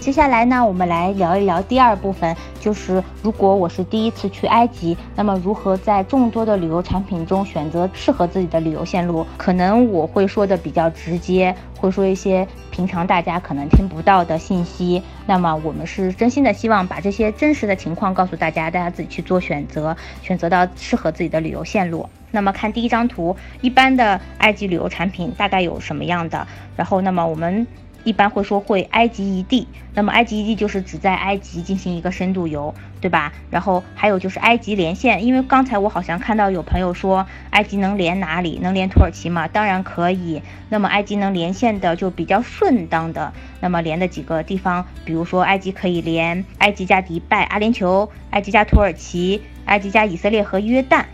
接下来呢，我们来聊一聊第二部分，就是如果我是第一次去埃及，那么如何在众多的旅游产品中选择适合自己的旅游线路？可能我会说的比较直接，会说一些平常大家可能听不到的信息。那么我们是真心的希望把这些真实的情况告诉大家，大家自己去做选择，选择到适合自己的旅游线路。那么看第一张图，一般的埃及旅游产品大概有什么样的？然后，那么我们。一般会说会埃及一地，那么埃及一地就是指在埃及进行一个深度游，对吧？然后还有就是埃及连线，因为刚才我好像看到有朋友说埃及能连哪里？能连土耳其吗？当然可以。那么埃及能连线的就比较顺当的，那么连的几个地方，比如说埃及可以连埃及加迪拜、阿联酋，埃及加土耳其，埃及加以色列和约旦。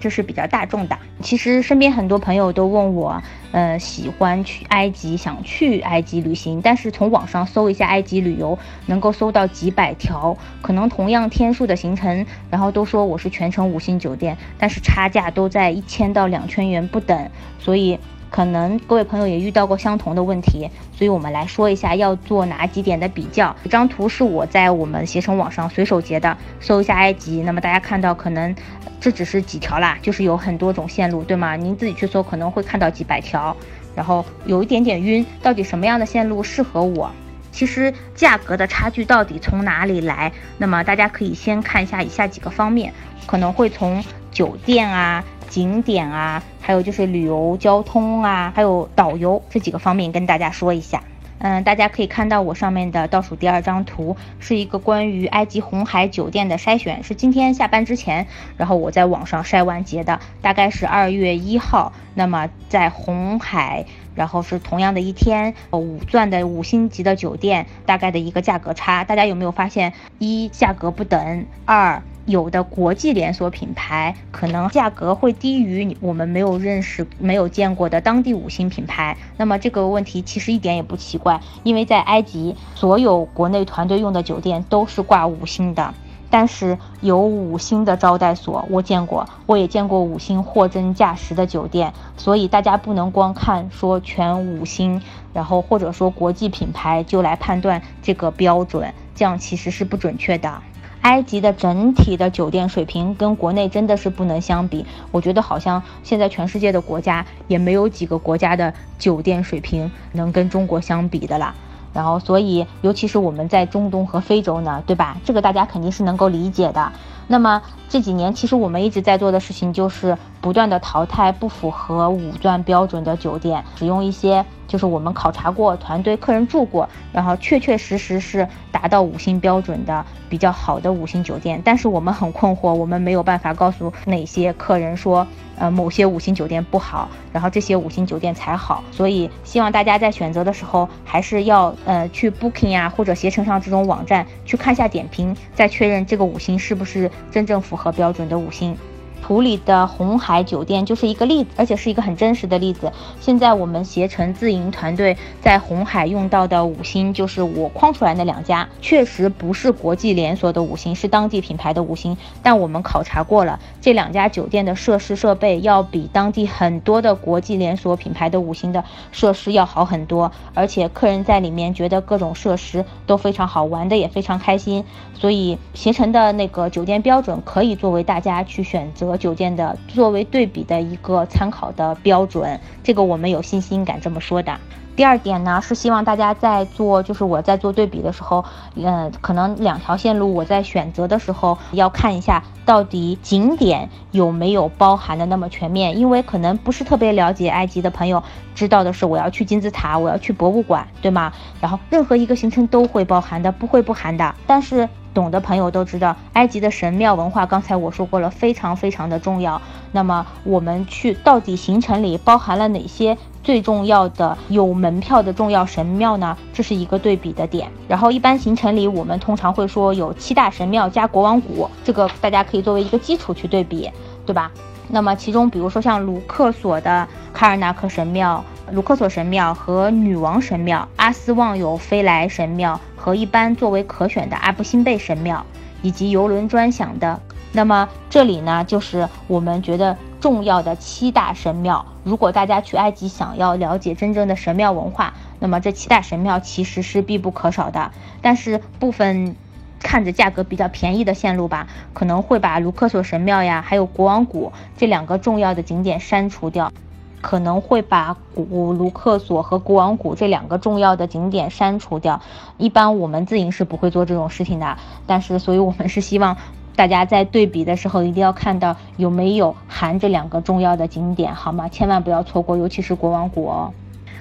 这是比较大众的。其实身边很多朋友都问我，呃，喜欢去埃及，想去埃及旅行，但是从网上搜一下埃及旅游，能够搜到几百条，可能同样天数的行程，然后都说我是全程五星酒店，但是差价都在一千到两千元不等，所以。可能各位朋友也遇到过相同的问题，所以我们来说一下要做哪几点的比较。这张图是我在我们携程网上随手截的，搜一下埃及，那么大家看到可能这只是几条啦，就是有很多种线路，对吗？您自己去搜可能会看到几百条，然后有一点点晕，到底什么样的线路适合我？其实价格的差距到底从哪里来？那么大家可以先看一下以下几个方面，可能会从酒店啊。景点啊，还有就是旅游交通啊，还有导游这几个方面跟大家说一下。嗯，大家可以看到我上面的倒数第二张图，是一个关于埃及红海酒店的筛选，是今天下班之前，然后我在网上筛完结的，大概是二月一号。那么在红海，然后是同样的一天，五钻的五星级的酒店，大概的一个价格差，大家有没有发现？一价格不等，二。有的国际连锁品牌可能价格会低于我们没有认识、没有见过的当地五星品牌。那么这个问题其实一点也不奇怪，因为在埃及，所有国内团队用的酒店都是挂五星的。但是有五星的招待所，我见过，我也见过五星货真价实的酒店。所以大家不能光看说全五星，然后或者说国际品牌就来判断这个标准，这样其实是不准确的。埃及的整体的酒店水平跟国内真的是不能相比，我觉得好像现在全世界的国家也没有几个国家的酒店水平能跟中国相比的啦。然后，所以尤其是我们在中东和非洲呢，对吧？这个大家肯定是能够理解的。那么这几年，其实我们一直在做的事情就是不断的淘汰不符合五钻标准的酒店，使用一些。就是我们考察过，团队客人住过，然后确确实实是达到五星标准的比较好的五星酒店。但是我们很困惑，我们没有办法告诉哪些客人说，呃，某些五星酒店不好，然后这些五星酒店才好。所以希望大家在选择的时候，还是要呃去 Booking 啊或者携程上这种网站去看下点评，再确认这个五星是不是真正符合标准的五星。图里的红海酒店就是一个例子，而且是一个很真实的例子。现在我们携程自营团队在红海用到的五星，就是我框出来那两家，确实不是国际连锁的五星，是当地品牌的五星。但我们考察过了，这两家酒店的设施设备要比当地很多的国际连锁品牌的五星的设施要好很多，而且客人在里面觉得各种设施都非常好玩的，也非常开心。所以携程的那个酒店标准可以作为大家去选择。和酒店的作为对比的一个参考的标准，这个我们有信心敢这么说的。第二点呢，是希望大家在做，就是我在做对比的时候，嗯，可能两条线路我在选择的时候要看一下，到底景点有没有包含的那么全面，因为可能不是特别了解埃及的朋友知道的是，我要去金字塔，我要去博物馆，对吗？然后任何一个行程都会包含的，不会不含的，但是。懂的朋友都知道，埃及的神庙文化，刚才我说过了，非常非常的重要。那么我们去到底行程里包含了哪些最重要的有门票的重要神庙呢？这是一个对比的点。然后一般行程里，我们通常会说有七大神庙加国王谷，这个大家可以作为一个基础去对比，对吧？那么其中，比如说像卢克索的卡尔纳克神庙。卢克索神庙和女王神庙，阿斯旺有飞来神庙和一般作为可选的阿布辛贝神庙，以及游轮专享的。那么这里呢，就是我们觉得重要的七大神庙。如果大家去埃及想要了解真正的神庙文化，那么这七大神庙其实是必不可少的。但是部分看着价格比较便宜的线路吧，可能会把卢克索神庙呀，还有国王谷这两个重要的景点删除掉。可能会把古卢克索和国王谷这两个重要的景点删除掉。一般我们自营是不会做这种事情的，但是，所以我们是希望大家在对比的时候一定要看到有没有含这两个重要的景点，好吗？千万不要错过，尤其是国王谷哦。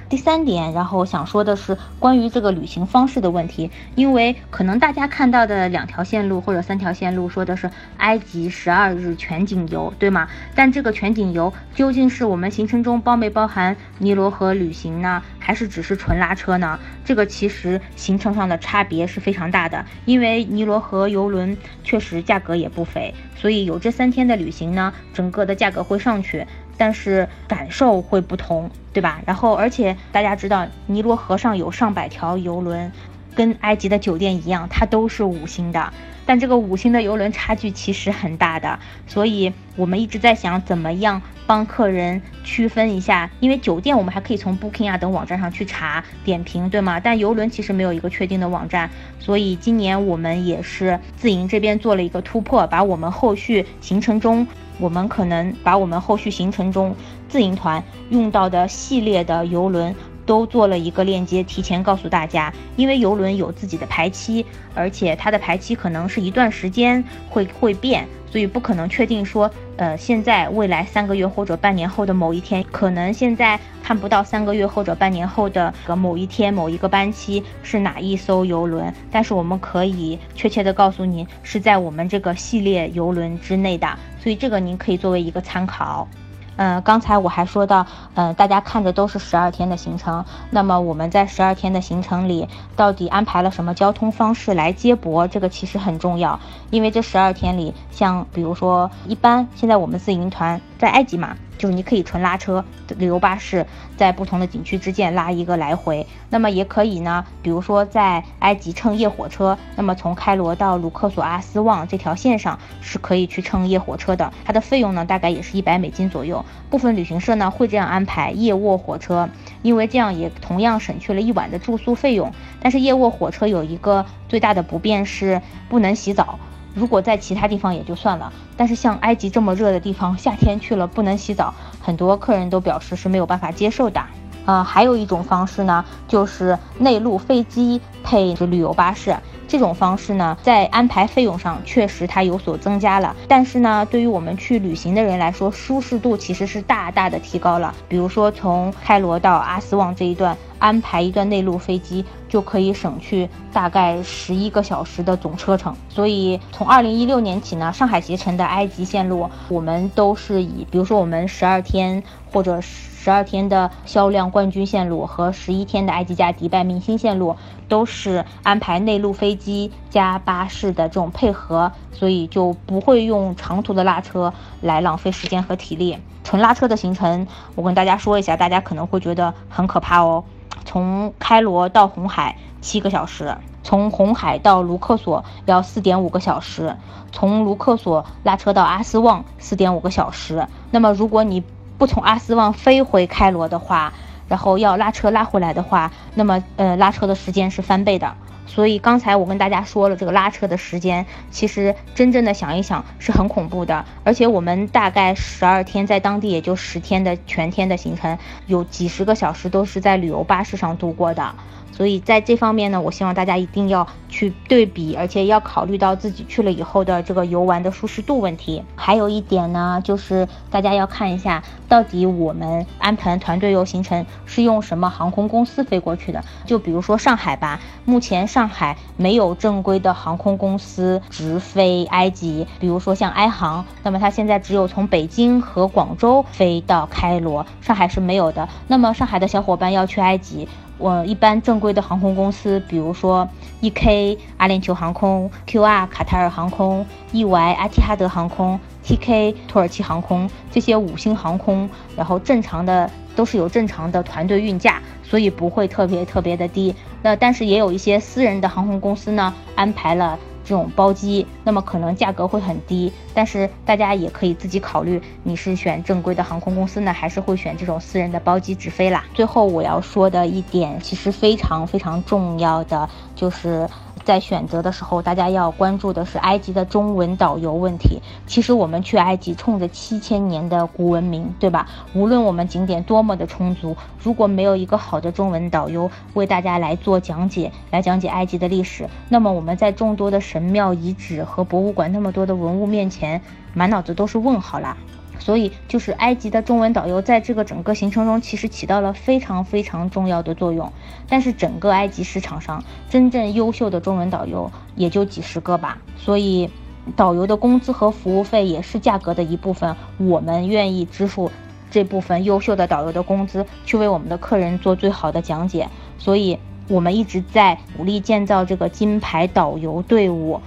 第三点，然后想说的是关于这个旅行方式的问题，因为可能大家看到的两条线路或者三条线路说的是埃及十二日全景游，对吗？但这个全景游究竟是我们行程中包没包含尼罗河旅行呢，还是只是纯拉车呢？这个其实行程上的差别是非常大的，因为尼罗河游轮确实价格也不菲，所以有这三天的旅行呢，整个的价格会上去。但是感受会不同，对吧？然后，而且大家知道，尼罗河上有上百条游轮，跟埃及的酒店一样，它都是五星的。但这个五星的游轮差距其实很大的，所以我们一直在想怎么样帮客人区分一下，因为酒店我们还可以从 Booking 啊等网站上去查点评，对吗？但游轮其实没有一个确定的网站，所以今年我们也是自营这边做了一个突破，把我们后续行程中。我们可能把我们后续行程中自营团用到的系列的游轮都做了一个链接，提前告诉大家。因为游轮有自己的排期，而且它的排期可能是一段时间会会变。所以不可能确定说，呃，现在未来三个月或者半年后的某一天，可能现在看不到三个月或者半年后的个某一天某一个班期是哪一艘游轮，但是我们可以确切的告诉您是在我们这个系列游轮之内的，所以这个您可以作为一个参考。嗯，刚才我还说到，嗯，大家看着都是十二天的行程，那么我们在十二天的行程里，到底安排了什么交通方式来接驳？这个其实很重要，因为这十二天里，像比如说，一般现在我们自营团在埃及嘛。就是你可以纯拉车，旅游巴士在不同的景区之间拉一个来回。那么也可以呢，比如说在埃及乘夜火车，那么从开罗到卢克索阿斯旺这条线上是可以去乘夜火车的。它的费用呢，大概也是一百美金左右。部分旅行社呢会这样安排夜卧火车，因为这样也同样省去了一晚的住宿费用。但是夜卧火车有一个最大的不便是不能洗澡。如果在其他地方也就算了，但是像埃及这么热的地方，夏天去了不能洗澡，很多客人都表示是没有办法接受的。呃，还有一种方式呢，就是内陆飞机配旅游巴士。这种方式呢，在安排费用上确实它有所增加了，但是呢，对于我们去旅行的人来说，舒适度其实是大大的提高了。比如说从开罗到阿斯旺这一段，安排一段内陆飞机就可以省去大概十一个小时的总车程。所以从二零一六年起呢，上海携程的埃及线路，我们都是以，比如说我们十二天或者十二天的销量冠军线路和十一天的埃及加迪拜明星线路，都是安排内陆飞机加巴士的这种配合，所以就不会用长途的拉车来浪费时间和体力。纯拉车的行程，我跟大家说一下，大家可能会觉得很可怕哦。从开罗到红海七个小时，从红海到卢克索要四点五个小时，从卢克索拉车到阿斯旺四点五个小时。那么如果你不从阿斯旺飞回开罗的话，然后要拉车拉回来的话，那么呃拉车的时间是翻倍的。所以刚才我跟大家说了这个拉车的时间，其实真正的想一想是很恐怖的。而且我们大概十二天在当地也就十天的全天的行程，有几十个小时都是在旅游巴士上度过的。所以在这方面呢，我希望大家一定要去对比，而且要考虑到自己去了以后的这个游玩的舒适度问题。还有一点呢，就是大家要看一下，到底我们安排团队游行程是用什么航空公司飞过去的。就比如说上海吧，目前上海没有正规的航空公司直飞埃及，比如说像埃航，那么它现在只有从北京和广州飞到开罗，上海是没有的。那么上海的小伙伴要去埃及。我一般正规的航空公司，比如说 E K 阿联酋航空、Q R 卡塔尔航空、E Y 阿提哈德航空、T K 土耳其航空这些五星航空，然后正常的都是有正常的团队运价，所以不会特别特别的低。那但是也有一些私人的航空公司呢，安排了这种包机，那么可能价格会很低，但是大家也可以自己考虑，你是选正规的航空公司呢，还是会选这种私人的包机直飞啦。最后我要说的一点，其实非常非常重要的，就是在选择的时候，大家要关注的是埃及的中文导游问题。其实我们去埃及，冲着七千年的古文明，对吧？无论我们景点多么的充足，如果没有一个好的中文导游为大家来做讲解，来讲解埃及的历史，那么我们在众多的神庙遗址和博物馆那么多的文物面前，满脑子都是问号啦。所以，就是埃及的中文导游在这个整个行程中，其实起到了非常非常重要的作用。但是，整个埃及市场上真正优秀的中文导游也就几十个吧。所以，导游的工资和服务费也是价格的一部分。我们愿意支付这部分优秀的导游的工资，去为我们的客人做最好的讲解。所以，我们一直在努力建造这个金牌导游队伍。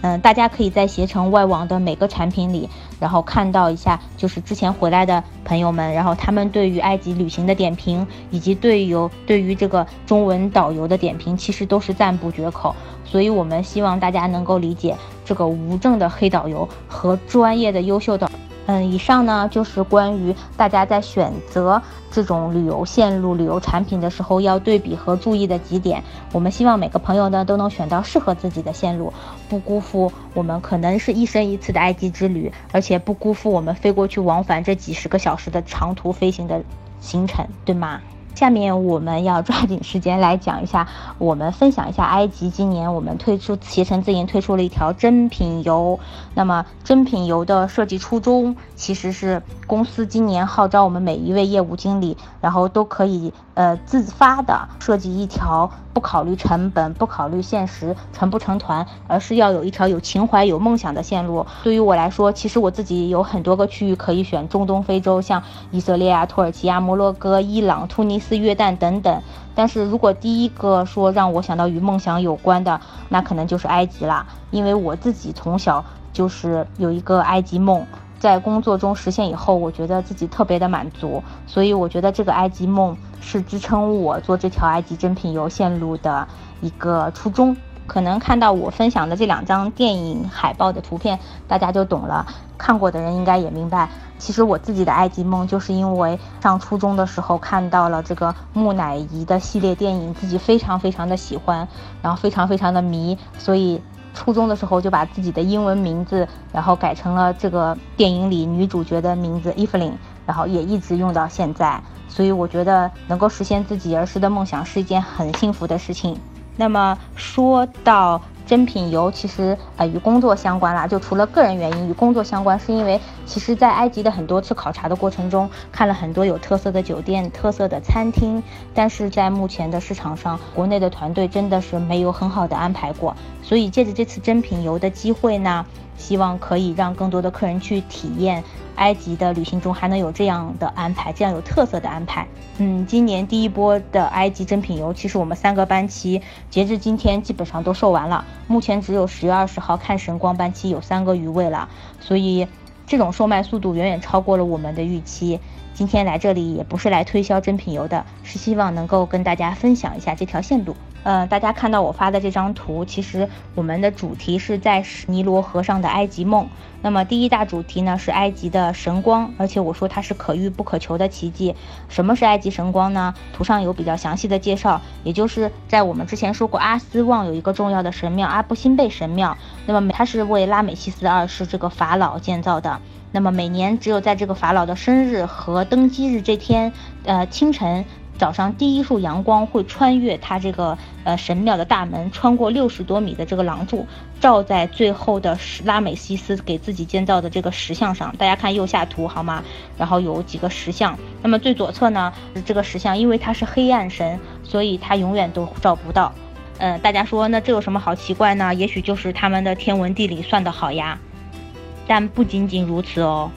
嗯，大家可以在携程外网的每个产品里，然后看到一下，就是之前回来的朋友们，然后他们对于埃及旅行的点评，以及对于对于这个中文导游的点评，其实都是赞不绝口。所以，我们希望大家能够理解这个无证的黑导游和专业的优秀导。嗯，以上呢就是关于大家在选择这种旅游线路、旅游产品的时候要对比和注意的几点。我们希望每个朋友呢都能选到适合自己的线路，不辜负我们可能是一生一次的埃及之旅，而且不辜负我们飞过去往返这几十个小时的长途飞行的行程，对吗？下面我们要抓紧时间来讲一下，我们分享一下埃及今年我们推出携程自营推出了一条珍品游。那么珍品游的设计初衷其实是公司今年号召我们每一位业务经理，然后都可以呃自发的设计一条不考虑成本、不考虑现实成不成团，而是要有一条有情怀、有梦想的线路。对于我来说，其实我自己有很多个区域可以选，中东、非洲，像以色列啊、土耳其啊、摩洛哥、伊朗、突尼斯。约旦等等，但是如果第一个说让我想到与梦想有关的，那可能就是埃及啦。因为我自己从小就是有一个埃及梦，在工作中实现以后，我觉得自己特别的满足，所以我觉得这个埃及梦是支撑我做这条埃及珍品游线路的一个初衷。可能看到我分享的这两张电影海报的图片，大家就懂了。看过的人应该也明白，其实我自己的埃及梦，就是因为上初中的时候看到了这个木乃伊的系列电影，自己非常非常的喜欢，然后非常非常的迷，所以初中的时候就把自己的英文名字，然后改成了这个电影里女主角的名字 Evelyn，然后也一直用到现在。所以我觉得能够实现自己儿时的梦想是一件很幸福的事情。那么说到珍品游，其实呃与工作相关啦。就除了个人原因与工作相关，是因为其实，在埃及的很多次考察的过程中，看了很多有特色的酒店、特色的餐厅，但是在目前的市场上，国内的团队真的是没有很好的安排过。所以借着这次珍品游的机会呢。希望可以让更多的客人去体验埃及的旅行中还能有这样的安排，这样有特色的安排。嗯，今年第一波的埃及珍品游，其实我们三个班期截至今天基本上都售完了，目前只有十月二十号看神光班期有三个余位了，所以这种售卖速度远远超过了我们的预期。今天来这里也不是来推销珍品游的，是希望能够跟大家分享一下这条线路。呃，大家看到我发的这张图，其实我们的主题是在尼罗河上的埃及梦。那么第一大主题呢是埃及的神光，而且我说它是可遇不可求的奇迹。什么是埃及神光呢？图上有比较详细的介绍，也就是在我们之前说过，阿斯旺有一个重要的神庙阿布辛贝神庙，那么它是为拉美西斯二世这个法老建造的。那么每年只有在这个法老的生日和登基日这天，呃清晨早上第一束阳光会穿越他这个呃神庙的大门，穿过六十多米的这个廊柱，照在最后的拉美西斯给自己建造的这个石像上。大家看右下图好吗？然后有几个石像。那么最左侧呢，这个石像因为它是黑暗神，所以它永远都照不到。嗯，大家说那这有什么好奇怪呢？也许就是他们的天文地理算得好呀。但不仅仅如此哦。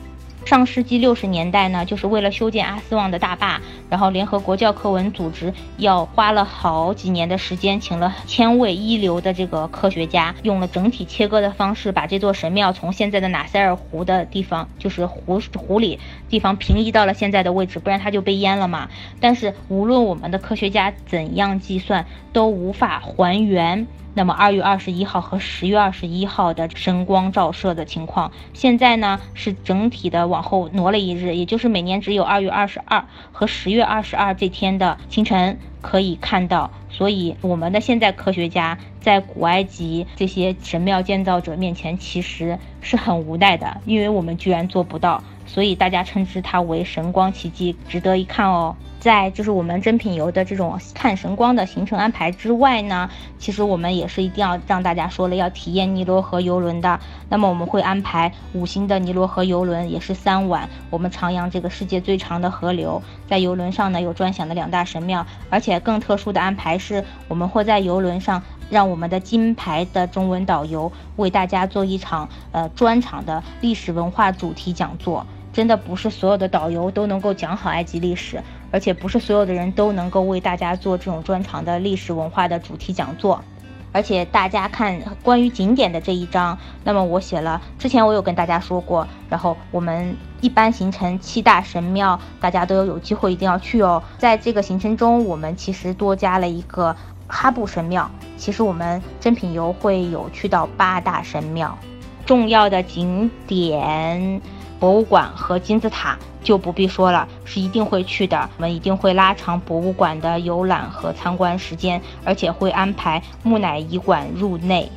上世纪六十年代呢，就是为了修建阿斯旺的大坝，然后联合国教科文组织要花了好几年的时间，请了千位一流的这个科学家，用了整体切割的方式，把这座神庙从现在的纳赛尔湖的地方，就是湖湖里地方平移到了现在的位置，不然它就被淹了嘛。但是无论我们的科学家怎样计算，都无法还原。那么二月二十一号和十月二十一号的神光照射的情况，现在呢是整体的往后挪了一日，也就是每年只有二月二十二和十月二十二这天的清晨可以看到。所以我们的现在科学家在古埃及这些神庙建造者面前其实是很无奈的，因为我们居然做不到。所以大家称之它为神光奇迹，值得一看哦。在就是我们珍品游的这种看神光的行程安排之外呢，其实我们也是一定要让大家说了要体验尼罗河游轮的。那么我们会安排五星的尼罗河游轮，也是三晚，我们徜徉这个世界最长的河流。在游轮上呢有专享的两大神庙，而且更特殊的安排是，我们会在游轮上让我们的金牌的中文导游为大家做一场呃专场的历史文化主题讲座。真的不是所有的导游都能够讲好埃及历史，而且不是所有的人都能够为大家做这种专长的历史文化的主题讲座。而且大家看关于景点的这一章，那么我写了，之前我有跟大家说过。然后我们一般行程七大神庙，大家都有机会一定要去哦。在这个行程中，我们其实多加了一个哈布神庙。其实我们珍品游会有去到八大神庙，重要的景点。博物馆和金字塔就不必说了，是一定会去的。我们一定会拉长博物馆的游览和参观时间，而且会安排木乃伊馆入内。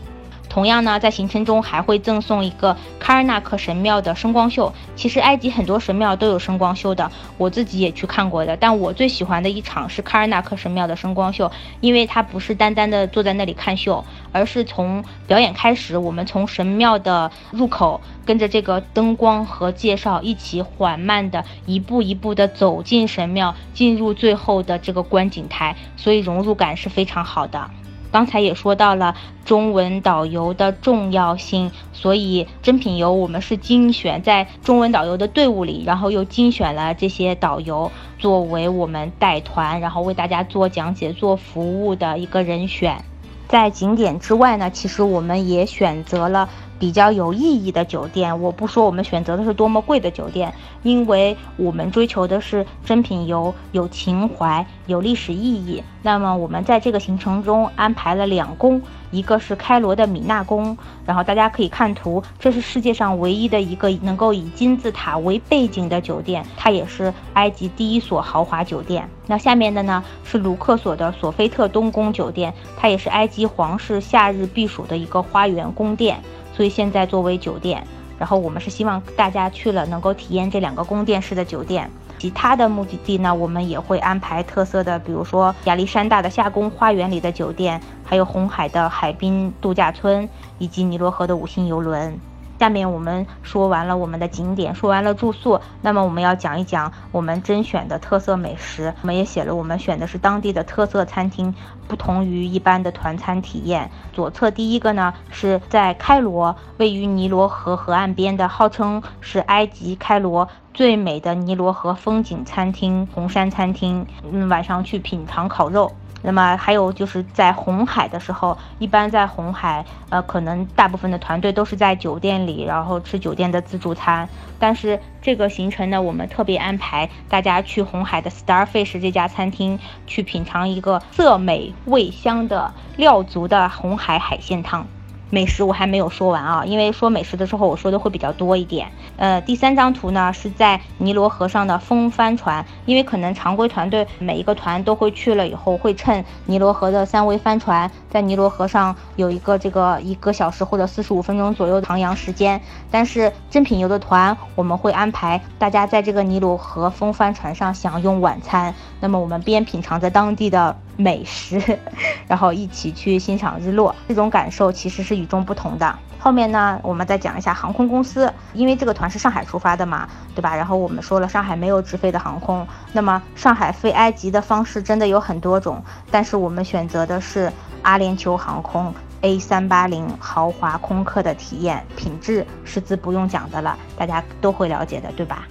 同样呢，在行程中还会赠送一个卡尔纳克神庙的声光秀。其实埃及很多神庙都有声光秀的，我自己也去看过的。但我最喜欢的一场是卡尔纳克神庙的声光秀，因为它不是单单的坐在那里看秀，而是从表演开始，我们从神庙的入口，跟着这个灯光和介绍一起缓慢的一步一步的走进神庙，进入最后的这个观景台，所以融入感是非常好的。刚才也说到了中文导游的重要性，所以珍品游我们是精选在中文导游的队伍里，然后又精选了这些导游作为我们带团，然后为大家做讲解、做服务的一个人选。在景点之外呢，其实我们也选择了。比较有意义的酒店，我不说我们选择的是多么贵的酒店，因为我们追求的是真品游，有情怀，有历史意义。那么我们在这个行程中安排了两宫，一个是开罗的米纳宫，然后大家可以看图，这是世界上唯一的一个能够以金字塔为背景的酒店，它也是埃及第一所豪华酒店。那下面的呢是卢克索的索菲特东宫酒店，它也是埃及皇室夏日避暑的一个花园宫殿。所以现在作为酒店，然后我们是希望大家去了能够体验这两个宫殿式的酒店。其他的目的地呢，我们也会安排特色的，比如说亚历山大的夏宫花园里的酒店，还有红海的海滨度假村，以及尼罗河的五星游轮。下面我们说完了我们的景点，说完了住宿，那么我们要讲一讲我们甄选的特色美食。我们也写了，我们选的是当地的特色餐厅，不同于一般的团餐体验。左侧第一个呢，是在开罗，位于尼罗河河岸边的，号称是埃及开罗最美的尼罗河风景餐厅——红山餐厅。嗯，晚上去品尝烤肉。那么还有就是在红海的时候，一般在红海，呃，可能大部分的团队都是在酒店里，然后吃酒店的自助餐。但是这个行程呢，我们特别安排大家去红海的 Starfish 这家餐厅，去品尝一个色美味香的料足的红海海鲜汤。美食我还没有说完啊，因为说美食的时候我说的会比较多一点。呃，第三张图呢是在尼罗河上的风帆船，因为可能常规团队每一个团都会去了以后，会乘尼罗河的三桅帆船，在尼罗河上有一个这个一个小时或者四十五分钟左右的徜徉时间。但是真品游的团，我们会安排大家在这个尼罗河风帆船上享用晚餐，那么我们边品尝着当地的。美食，然后一起去欣赏日落，这种感受其实是与众不同的。后面呢，我们再讲一下航空公司，因为这个团是上海出发的嘛，对吧？然后我们说了，上海没有直飞的航空，那么上海飞埃及的方式真的有很多种，但是我们选择的是阿联酋航空 A 三八零豪华空客的体验，品质是自不用讲的了，大家都会了解的，对吧？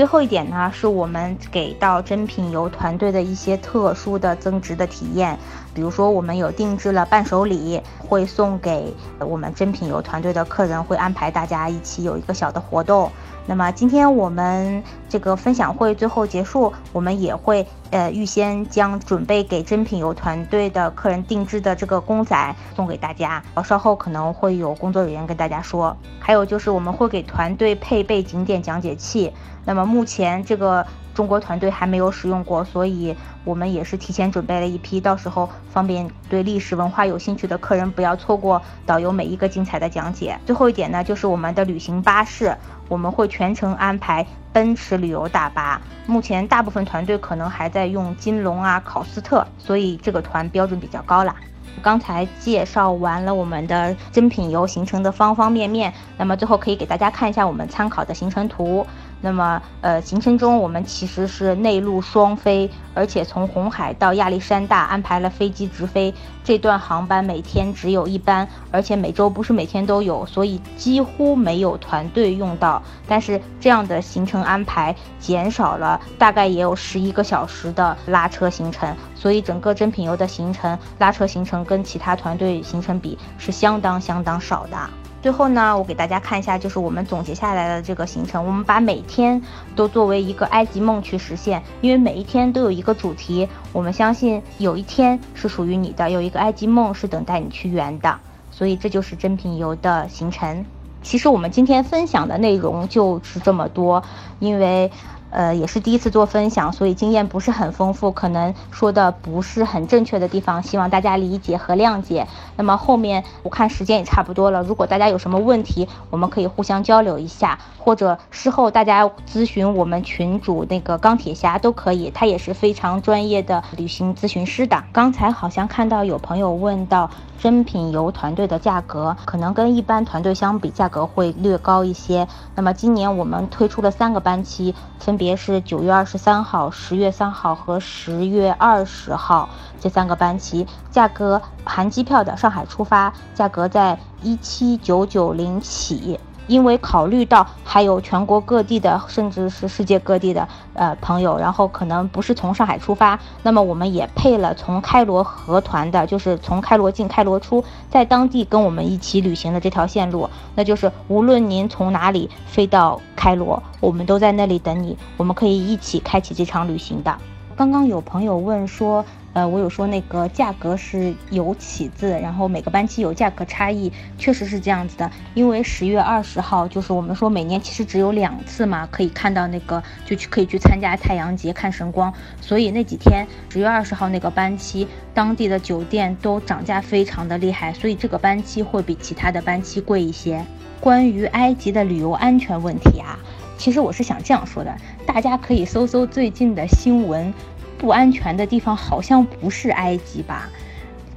最后一点呢，是我们给到珍品游团队的一些特殊的增值的体验，比如说我们有定制了伴手礼，会送给我们珍品游团队的客人，会安排大家一起有一个小的活动。那么今天我们这个分享会最后结束，我们也会呃预先将准备给珍品游团队的客人定制的这个公仔送给大家，稍后可能会有工作人员跟大家说。还有就是我们会给团队配备景点讲解器，那么目前这个。中国团队还没有使用过，所以我们也是提前准备了一批，到时候方便对历史文化有兴趣的客人不要错过导游每一个精彩的讲解。最后一点呢，就是我们的旅行巴士，我们会全程安排奔驰旅游大巴。目前大部分团队可能还在用金龙啊、考斯特，所以这个团标准比较高啦。刚才介绍完了我们的真品游行程的方方面面，那么最后可以给大家看一下我们参考的行程图。那么，呃，行程中我们其实是内陆双飞，而且从红海到亚历山大安排了飞机直飞，这段航班每天只有一班，而且每周不是每天都有，所以几乎没有团队用到。但是这样的行程安排减少了大概也有十一个小时的拉车行程，所以整个珍品游的行程拉车行程跟其他团队行程比是相当相当少的。最后呢，我给大家看一下，就是我们总结下来的这个行程。我们把每天都作为一个埃及梦去实现，因为每一天都有一个主题。我们相信有一天是属于你的，有一个埃及梦是等待你去圆的。所以这就是珍品游的行程。其实我们今天分享的内容就是这么多，因为。呃，也是第一次做分享，所以经验不是很丰富，可能说的不是很正确的地方，希望大家理解和谅解。那么后面我看时间也差不多了，如果大家有什么问题，我们可以互相交流一下，或者事后大家咨询我们群主那个钢铁侠都可以，他也是非常专业的旅行咨询师的。刚才好像看到有朋友问到。真品游团队的价格可能跟一般团队相比，价格会略高一些。那么今年我们推出了三个班期，分别是九月二十三号、十月三号和十月二十号这三个班期，价格含机票的上海出发，价格在一七九九零起。因为考虑到还有全国各地的，甚至是世界各地的呃朋友，然后可能不是从上海出发，那么我们也配了从开罗合团的，就是从开罗进开罗出，在当地跟我们一起旅行的这条线路，那就是无论您从哪里飞到开罗，我们都在那里等你，我们可以一起开启这场旅行的。刚刚有朋友问说。呃，我有说那个价格是有起字，然后每个班期有价格差异，确实是这样子的。因为十月二十号就是我们说每年其实只有两次嘛，可以看到那个就去可以去参加太阳节看神光，所以那几天十月二十号那个班期，当地的酒店都涨价非常的厉害，所以这个班期会比其他的班期贵一些。关于埃及的旅游安全问题啊，其实我是想这样说的，大家可以搜搜最近的新闻。不安全的地方好像不是埃及吧？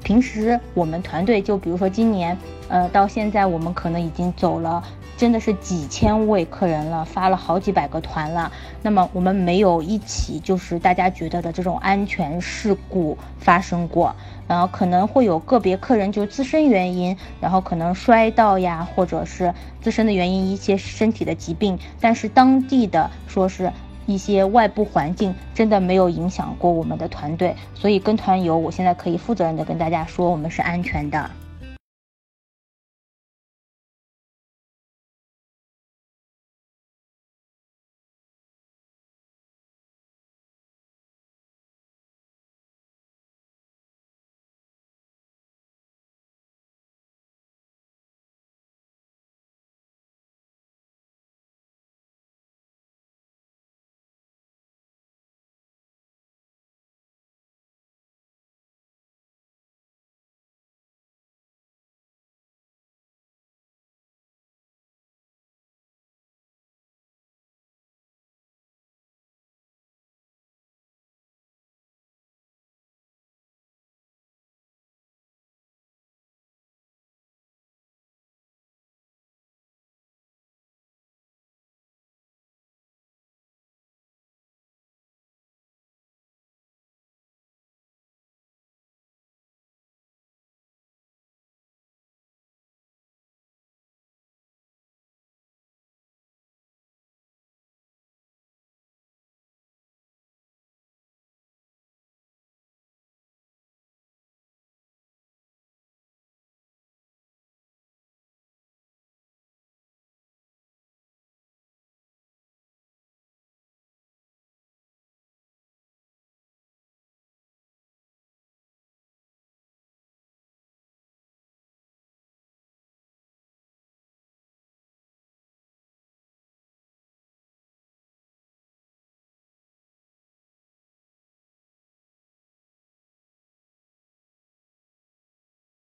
平时我们团队就比如说今年，呃，到现在我们可能已经走了，真的是几千位客人了，发了好几百个团了。那么我们没有一起就是大家觉得的这种安全事故发生过。然后可能会有个别客人就自身原因，然后可能摔到呀，或者是自身的原因一些身体的疾病，但是当地的说是。一些外部环境真的没有影响过我们的团队，所以跟团游，我现在可以负责任的跟大家说，我们是安全的。